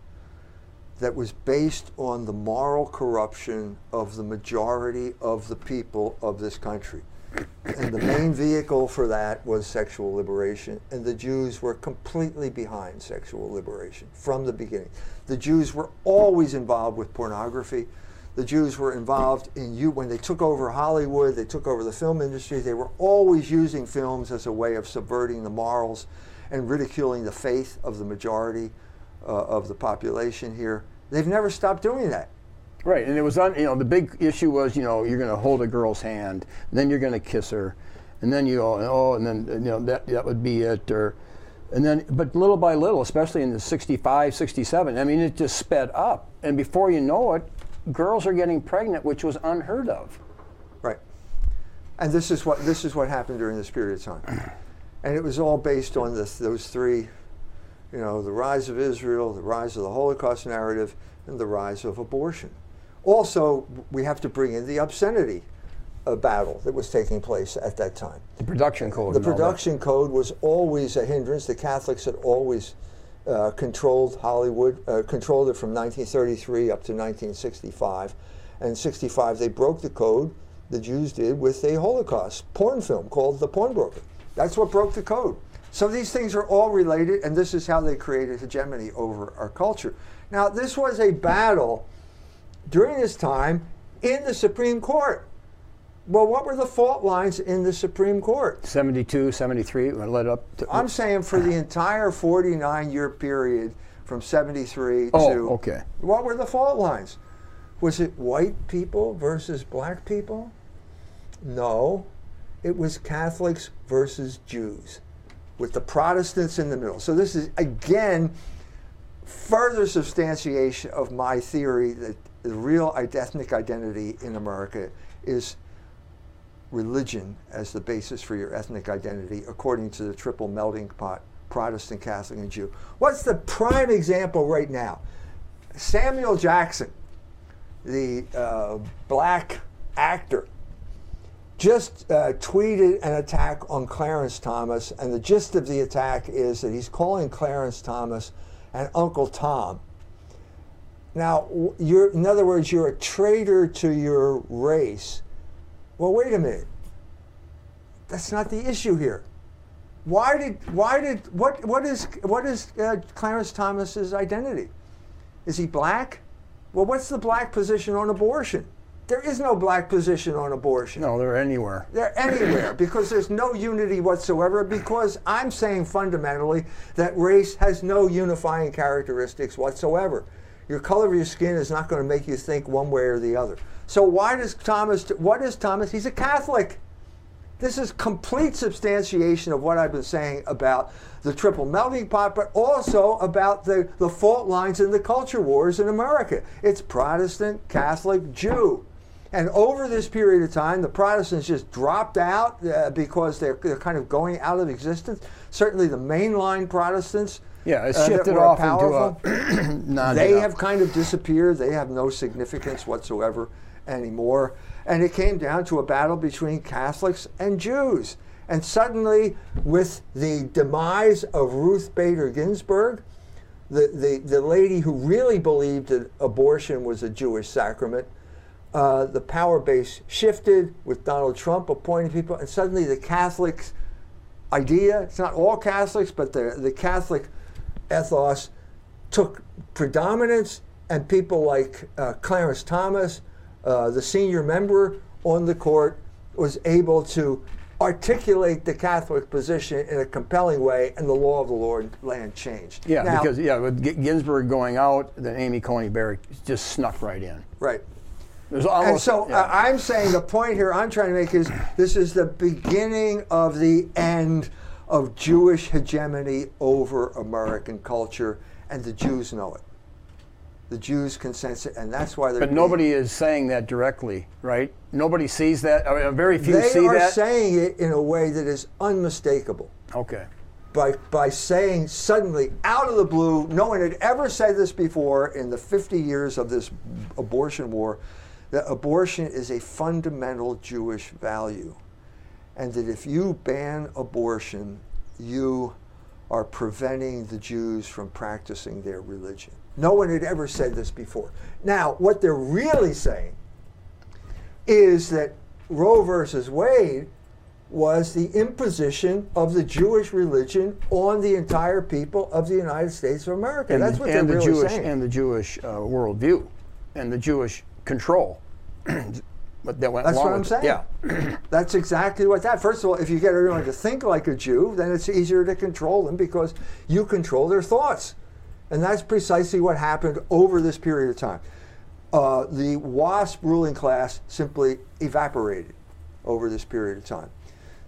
that was based on the moral corruption of the majority of the people of this country. And the main vehicle for that was sexual liberation, and the Jews were completely behind sexual liberation from the beginning. The Jews were always involved with pornography. The Jews were involved in you when they took over Hollywood, they took over the film industry. They were always using films as a way of subverting the morals and ridiculing the faith of the majority uh, of the population here. They've never stopped doing that. Right, and it was on. You know, the big issue was, you know, you're going to hold a girl's hand, then you're going to kiss her, and then you go, oh, and then you know that that would be it, or, and then, but little by little, especially in the 65, 67, I mean, it just sped up, and before you know it, girls are getting pregnant, which was unheard of. Right. And this is what this is what happened during this period of time. And it was all based on this, those three, you know, the rise of Israel, the rise of the Holocaust narrative, and the rise of abortion. Also, we have to bring in the obscenity uh, battle that was taking place at that time. The production code. The and all that. production code was always a hindrance. The Catholics had always uh, controlled Hollywood, uh, controlled it from 1933 up to 1965. And 65, they broke the code, the Jews did, with a Holocaust porn film called The Pawnbroker. That's what broke the code. So these things are all related, and this is how they created hegemony over our culture. Now, this was a battle during this time in the Supreme Court. Well, what were the fault lines in the Supreme Court? 72, 73, led up to. I'm saying for the entire 49 year period from 73 oh, to. okay. What were the fault lines? Was it white people versus black people? No. It was Catholics versus Jews, with the Protestants in the middle. So this is, again, further substantiation of my theory that the real ethnic identity in America is religion as the basis for your ethnic identity, according to the triple melting pot Protestant, Catholic, and Jew. What's the prime example right now? Samuel Jackson, the uh, black actor, just uh, tweeted an attack on Clarence Thomas, and the gist of the attack is that he's calling Clarence Thomas an Uncle Tom. Now, you're, in other words, you're a traitor to your race. Well, wait a minute. That's not the issue here. Why did why did what what is what is uh, Clarence Thomas's identity? Is he black? Well, what's the black position on abortion? There is no black position on abortion. No, they're anywhere. They're anywhere because there's no unity whatsoever. Because I'm saying fundamentally that race has no unifying characteristics whatsoever. Your color of your skin is not going to make you think one way or the other. So why does Thomas? What is Thomas? He's a Catholic. This is complete substantiation of what I've been saying about the triple melting pot, but also about the, the fault lines in the culture wars in America. It's Protestant, Catholic, Jew. And over this period of time, the Protestants just dropped out uh, because they're, they're kind of going out of existence. Certainly, the mainline Protestants Yeah, it's uh, shifted off powerful, into a they have kind of disappeared. They have no significance whatsoever anymore. And it came down to a battle between Catholics and Jews. And suddenly, with the demise of Ruth Bader Ginsburg, the, the, the lady who really believed that abortion was a Jewish sacrament, uh, the power base shifted with Donald Trump appointing people, and suddenly the Catholics idea, it's not all Catholics, but the, the Catholic ethos took predominance, and people like uh, Clarence Thomas, uh, the senior member on the court, was able to articulate the Catholic position in a compelling way, and the law of the Lord land changed. Yeah, Now- because yeah, with Ginsburg going out, then Amy Coney Barrett just snuck right in. right. Almost And so yeah. uh, I'm saying the point here I'm trying to make is this is the beginning of the end of Jewish hegemony over American culture, and the Jews know it. The Jews can sense it, and that's why they're. but nobody is saying that directly, right? Nobody sees that. I mean, very few see that. They are saying it in a way that is unmistakable. okay. by by saying suddenly out of the blue, no one had ever said this before in the 50 years of this abortion war, that abortion is a fundamental Jewish value, and that if you ban abortion, you are preventing the Jews from practicing their religion. No one had ever said this before. Now, what they're really saying is that Roe versus Wade was the imposition of the Jewish religion on the entire people of the United States of America. And, That's what and they're the really Jewish saying. and the Jewish uh, worldview, and the Jewish control. but that went That's what I'm saying. Yeah. That's exactly what that. First of all, if you get everyone to think like a Jew, then it's easier to control them because you control their thoughts. And that's precisely what happened over this period of time. Uh, the WASP ruling class simply evaporated over this period of time.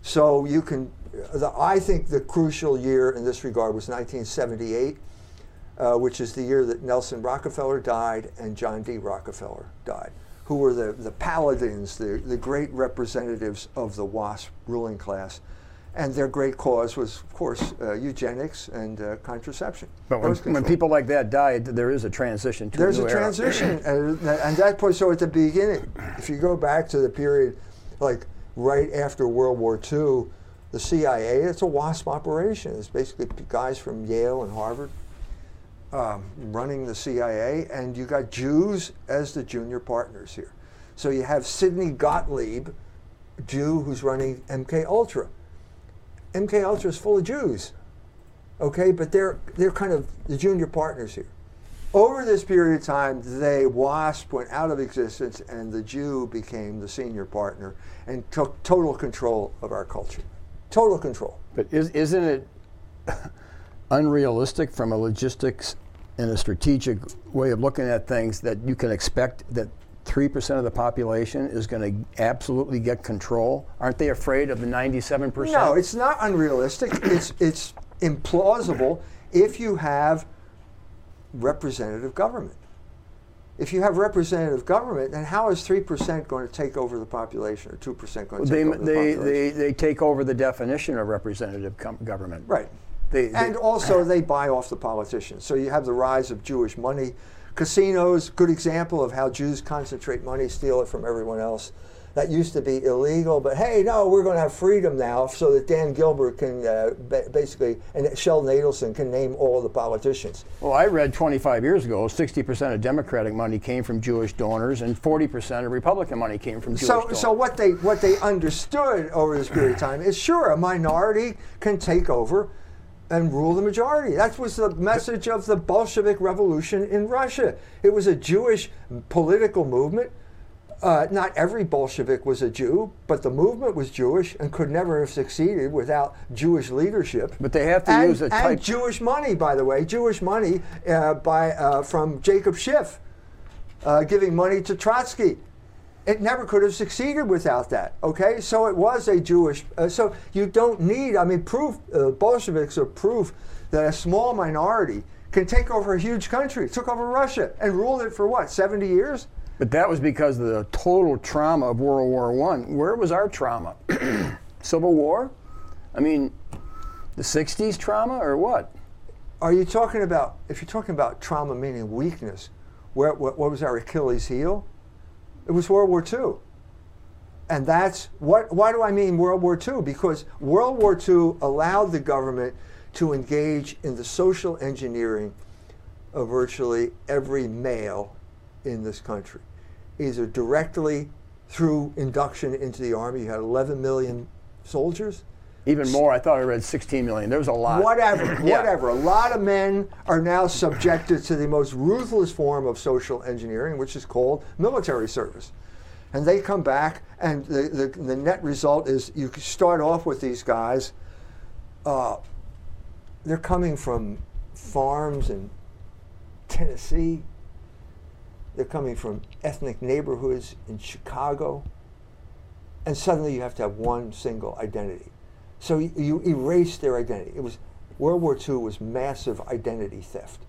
So you can, the, I think the crucial year in this regard was 1978, uh, which is the year that Nelson Rockefeller died and John D. Rockefeller died, who were the, the paladins, the, the great representatives of the WASP ruling class. And their great cause was, of course, uh, eugenics and uh, contraception. But when, when people like that died, there is a transition to There's a a transition, and, and that point. So at the beginning, if you go back to the period, like right after World War II, the CIA, it's a WASP operation. It's basically guys from Yale and Harvard um, running the CIA, and you got Jews as the junior partners here. So you have Sidney Gottlieb, Jew who's running MK Ultra. MK Ultra is full of Jews, okay, but they're they're kind of the junior partners here. Over this period of time, they WASP went out of existence, and the Jew became the senior partner and took total control of our culture. Total control. But is, isn't it unrealistic from a logistics and a strategic way of looking at things that you can expect that 3% of the population is going to absolutely get control? Aren't they afraid of the 97%? No, it's not unrealistic. it's it's implausible if you have representative government. If you have representative government, then how is three percent going to take over the population, or two percent going to they, take over the they, population? they, they take over the definition of representative com- government. right. They, they- And also, they buy off the politicians. So you have the rise of Jewish money. Casinos, good example of how Jews concentrate money, steal it from everyone else. That used to be illegal, but hey, no, we're going to have freedom now so that Dan Gilbert can uh, ba- basically, and Sheldon Adelson can name all the politicians. well, I read 25 years ago 60% of Democratic money came from Jewish donors and 40% of Republican money came from Jewish So, donors. so what they what they understood over this period of time is sure a minority can take over and rule the majority. That was the message of the Bolshevik Revolution in Russia. It was a Jewish political movement. Uh, not every Bolshevik was a Jew, but the movement was Jewish and could never have succeeded without Jewish leadership. But they have to and, use a and Jewish money, by the way, Jewish money uh, by uh, from Jacob Schiff uh, giving money to Trotsky. It never could have succeeded without that. Okay, so it was a Jewish. Uh, so you don't need. I mean, proof. Uh, Bolsheviks are proof that a small minority can take over a huge country. Took over Russia and ruled it for what? Seventy years. But that was because of the total trauma of World War One. Where was our trauma? Civil War? I mean, the '60s trauma or what? are you talking about, if you're talking about trauma meaning weakness, where, what, what was our Achilles heel? It was World War II. And that's what, why do I mean World War II? Because World War II allowed the government to engage in the social engineering of virtually every male in this country, either directly through induction into the army. You had 11 million soldiers. Even more. I thought I read 16 million. There was a lot. Whatever, Yeah. whatever. A lot of men are now subjected to the most ruthless form of social engineering, which is called military service. And they come back, and the, the, the net result is you start off with these guys. Uh, they're coming from farms in Tennessee. They're coming from ethnic neighborhoods in Chicago. And suddenly you have to have one single identity. So you, you erase their identity. It was World War II was massive identity theft.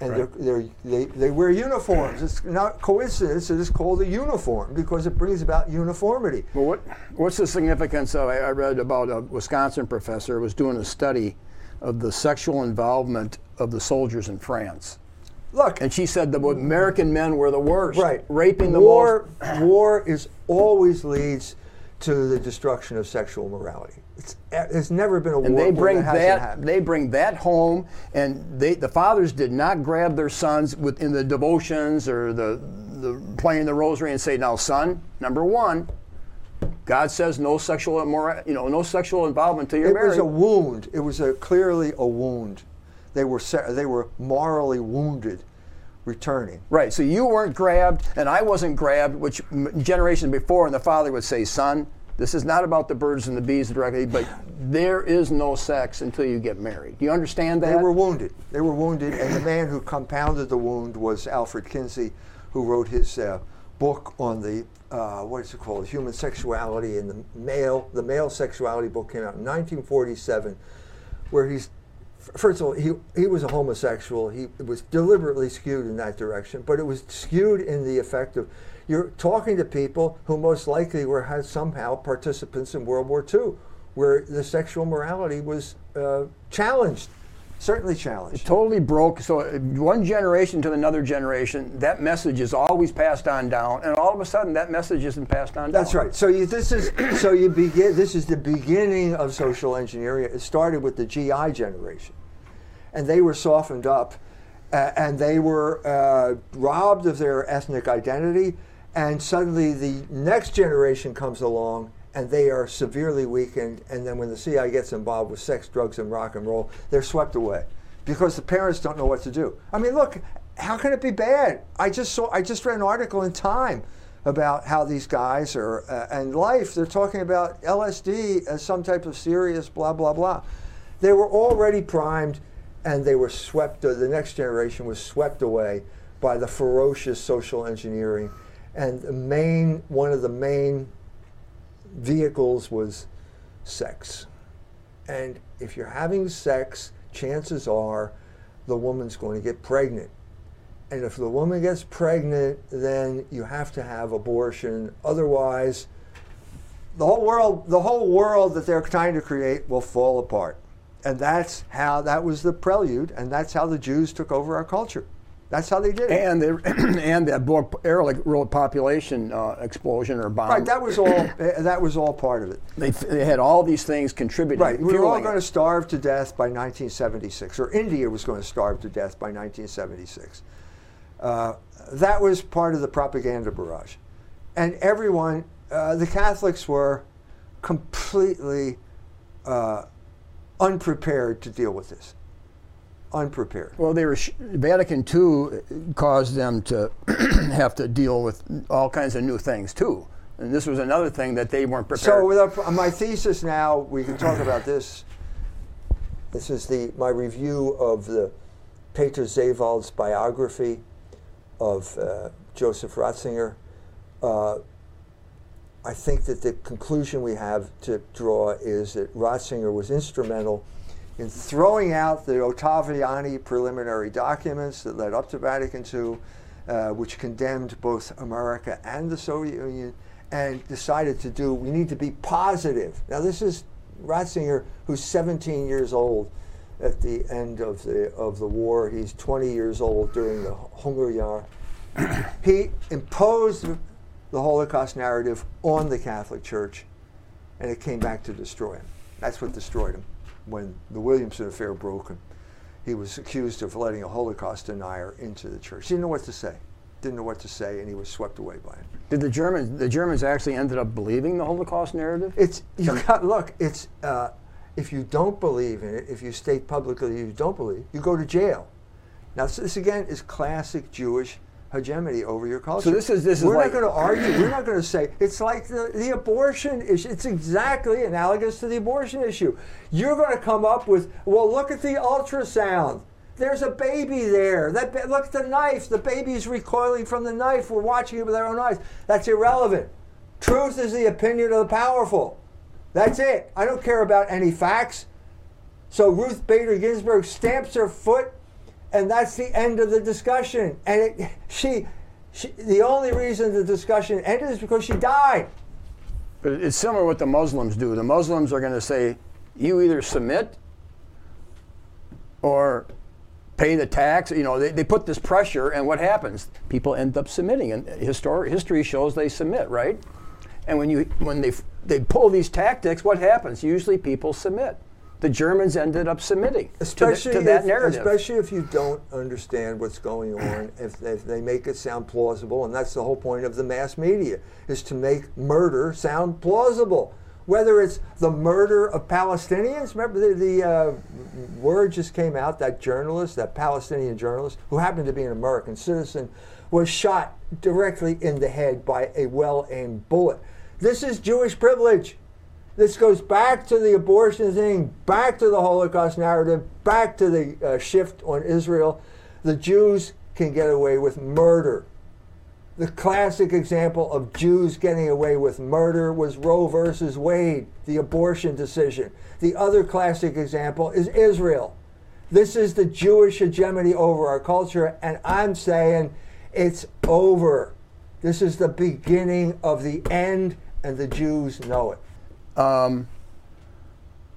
And Right. they're, they're, they, they wear uniforms. It's not coincidence. It is called a uniform because it brings about uniformity. Well, what, what's the significance of? I, I read about a Wisconsin professor who was doing a study of the sexual involvement of the soldiers in France. Look, And she said the American men were the worst. right. Raping the war, war is always leads to the destruction of sexual morality. It's, there's never been a And they bring that that they bring that home, and they the fathers did not grab their sons within the devotions or the the playing the rosary and say, "Now, son, number one, God says no sexual immora- you know, no sexual involvement till you're It married." was a wound. It was a, clearly a wound. They were they were morally wounded, returning. Right. So you weren't grabbed, and I wasn't grabbed, which generations before, and the father would say, "Son, this is not about the birds and the bees directly, but there is no sex until you get married." Do you understand that? They were wounded. They were wounded, and the man who compounded the wound was Alfred Kinsey, who wrote his uh, book on the uh, what is it called, human sexuality and the male. The male sexuality book came out in 1947, where he's first of all he he was a homosexual. He was deliberately skewed in that direction, but it was skewed in the effect of you're talking to people who most likely were had somehow participants in World War II, where the sexual morality was uh, challenged, certainly challenged. totally broke. So uh, one generation to another generation, that message is always passed on down, and all of a sudden that message isn't passed on down. That's right. So you, this is so you begin. This is the beginning of social engineering. It started with the GI generation, and they were softened up, uh, and they were uh, robbed of their ethnic identity. And suddenly, the next generation comes along, and they are severely weakened. And then, when the CIA gets involved with sex, drugs, and rock and roll, they're swept away because the parents don't know what to do. I mean, look, how can it be bad? I just saw. I just read an article in Time about how these guys are uh, and life. They're talking about LSD as some type of serious blah blah blah. They were already primed, and they were swept. The next generation was swept away by the ferocious social engineering, and the main one of the main vehicles was sex. And if you're having sex, chances are the woman's going to get pregnant. And if the woman gets pregnant, then you have to have abortion. Otherwise, the whole world, the whole world that they're trying to create will fall apart. And that's how that was the prelude, and that's how the Jews took over our culture. That's how they did it. And they, and that book Ehrlich wrote population uh, explosion or bomb. right, that was all. eh, that was all part of it. they, they had all these things contributing. Right, we were all going to starve to death by 1976, or India was going to starve to death by 1976. Uh, that was part of the propaganda barrage. And everyone, uh, the Catholics were completely uh, unprepared to deal with this. Unprepared. Well, they were sh- Vatican II caused them to have to deal with all kinds of new things too, and this was another thing that they weren't prepared. So, with our, my thesis now, we can talk about this. This is the my review of the Peter Seewald's biography of uh, Joseph Ratzinger. Uh, I think that the conclusion we have to draw is that Ratzinger was instrumental in throwing out the Ottaviani preliminary documents that led up to Vatican II, uh, which condemned both America and the Soviet Union, and decided to do, we need to be positive. Now, this is Ratzinger, who's 17 years old at the end of the of the war. He's 20 years old during the Hungerjahr. he imposed the Holocaust narrative on the Catholic Church, and it came back to destroy him. That's what destroyed him. When the Williamson affair broke him, he was accused of letting a Holocaust denier into the church. He didn't know what to say. Didn't know what to say, and he was swept away by it. Did the Germans? The Germans actually ended up believing the Holocaust narrative. It's you got look. It's uh, if you don't believe in it, if you state publicly you don't believe, you go to jail. Now this again is classic Jewish hegemony over your culture. So this is this is We're like, not going to argue. We're not going to say it's like the, the abortion issue. It's exactly analogous to the abortion issue. You're going to come up with well, look at the ultrasound. There's a baby there. That look at the knife. The baby's recoiling from the knife. We're watching it with our own eyes. That's irrelevant. Truth is the opinion of the powerful. That's it. I don't care about any facts. So Ruth Bader Ginsburg stamps her foot, and that's the end of the discussion. And it, she, she, the only reason the discussion ended is because she died. But it's similar what the Muslims do. The Muslims are going to say, you either submit or pay the tax. You know, they, they put this pressure, and what happens? People end up submitting, and histor- history shows they submit, right? And when you when they they pull these tactics, what happens? Usually, people submit. The Germans ended up submitting to, the- especially to that if, narrative. Especially if you don't understand what's going on, if, if they make it sound plausible, and that's the whole point of the mass media, is to make murder sound plausible. Whether it's the murder of Palestinians, remember the, the uh, word just came out that journalist, that Palestinian journalist, who happened to be an American citizen, was shot directly in the head by a well aimed bullet. This is Jewish privilege. This goes back to the abortion thing, back to the Holocaust narrative, back to the uh, shift on Israel. The Jews can get away with murder. The classic example of Jews getting away with murder was Roe versus Wade, the abortion decision. The other classic example is Israel. This is the Jewish hegemony over our culture, and I'm saying it's over. This is the beginning of the end, and the Jews know it. Um,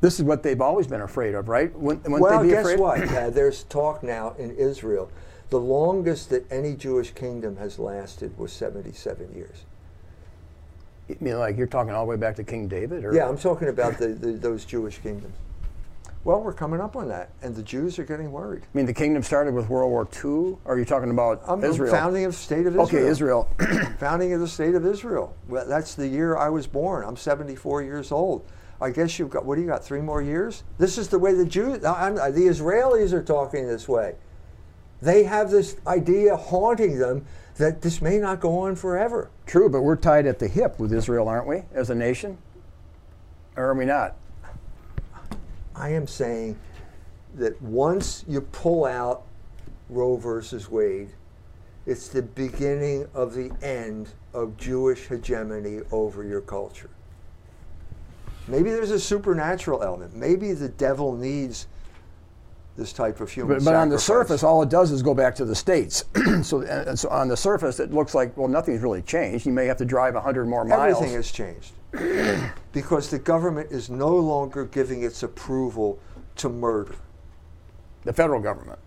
this is what they've always been afraid of, right? Wouldn't, wouldn't Well, they be guess afraid? what? Uh, there's talk now in Israel. The longest that any Jewish kingdom has lasted was 77 years. You mean like you're talking all the way back to King David, or Yeah, I'm talking about the, the, those Jewish kingdoms. Well, we're coming up on that, and the Jews are getting worried. I mean the kingdom started with World War II. Or are you talking about um, I'm Israel? founding of the state of Israel. okay, Israel. founding of the state of Israel. Well, that's the year I was born. I'm 74 years old. I guess you've got what do you got? Three more years? This is the way the Jews, I'm, the Israelis are talking this way. They have this idea haunting them that this may not go on forever. True, but we're tied at the hip with Israel, aren't we, as a nation? Or are we not? I am saying that once you pull out Roe versus Wade, it's the beginning of the end of Jewish hegemony over your culture. Maybe there's a supernatural element. Maybe the devil needs this type of human But, but on the surface, all it does is go back to the states. so, so on the surface, it looks like well, nothing's really changed. You may have to drive hundred more miles. Everything has changed because the government is no longer giving its approval to murder. the federal government.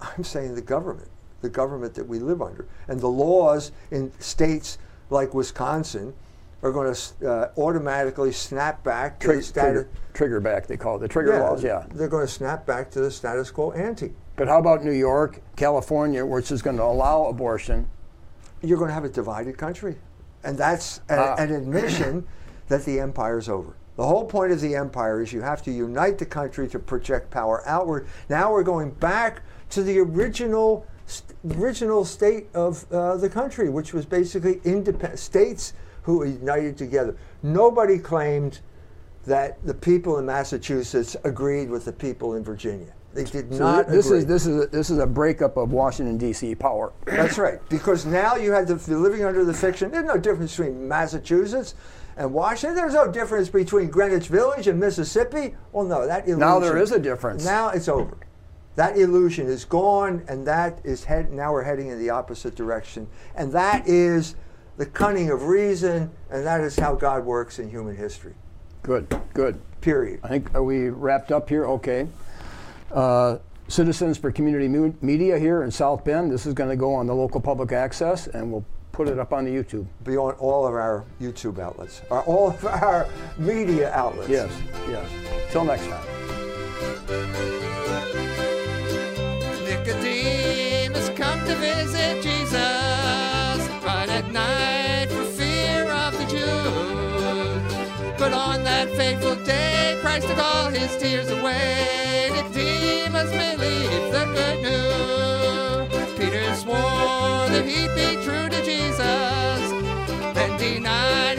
I'm saying the government, the government that we live under. And the laws in states like Wisconsin are going to uh, automatically snap back to the status. trigger, trigger back, they call it the trigger laws. Yeah. They're going to snap back to the status quo ante. But how about New York, California, which is going to allow abortion? You're going to have a divided country. And that's a- Ah. an admission that the empire is over. The whole point of the empire is you have to unite the country to project power outward. Now we're going back to the original st- original state of uh, the country, which was basically independent states who united together. Nobody claimed that the people in Massachusetts agreed with the people in Virginia. They did So not. this agree. is this is a, this is a breakup of Washington D.C. power. That's right. Because now you had to be living under the fiction. There's no difference between Massachusetts and Washington. There's no difference between Greenwich Village and Mississippi. Well, no, that illusion. Now there is a difference. Now it's over. That illusion is gone, and that is head. Now we're heading in the opposite direction, and that is the cunning of reason, and that is how God works in human history. Good, good. Period. I think are we wrapped up here? Okay. Uh, Citizens for Community Mu- Media here in South Bend. This is going to go on the local public access, and we'll put it up on the YouTube. Be on all of our YouTube outlets, or all of our media outlets. Yes, yes. Till next time. Nicodemus come to visit Jesus, but at night But on that fateful day, Christ took all his tears away. Nicodemus believed the good news. Peter swore that he'd be true to Jesus, then denied